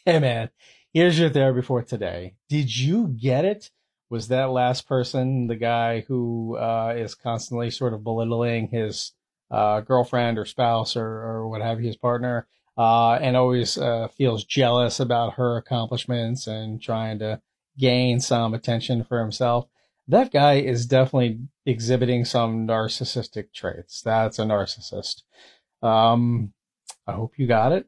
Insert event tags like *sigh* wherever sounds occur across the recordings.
*laughs* Hey man, here's your therapy for today. Did you get it? Was that last person the guy who uh, is constantly sort of belittling his uh, girlfriend or spouse or, or what have you, his partner, uh, and always uh, feels jealous about her accomplishments and trying to gain some attention for himself? That guy is definitely exhibiting some narcissistic traits. That's a narcissist. Um, I hope you got it.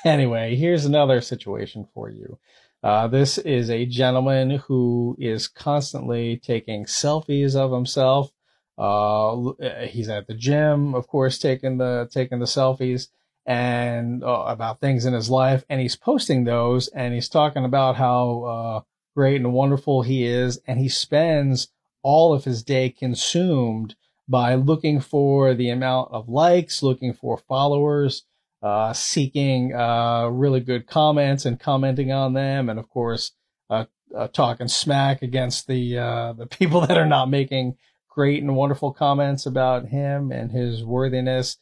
*laughs* anyway, here's another situation for you. Uh, this is a gentleman who is constantly taking selfies of himself. Uh, he's at the gym, of course, taking the taking the selfies and uh, about things in his life, and he's posting those, and he's talking about how uh, great and wonderful he is, and he spends all of his day consumed by looking for the amount of likes, looking for followers, uh, seeking uh, really good comments and commenting on them, and of course, uh, uh talking smack against the uh, the *laughs* people that are not making great and wonderful comments about him and his worthiness.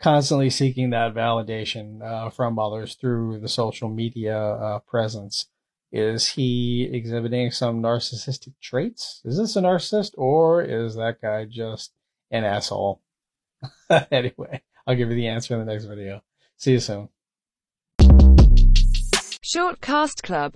Constantly seeking that validation uh, from others through the social media presence. Is he exhibiting some narcissistic traits? Is this a narcissist or is that guy just an asshole? *laughs* anyway, I'll give you the answer in the next video. See you soon. Short Cast Club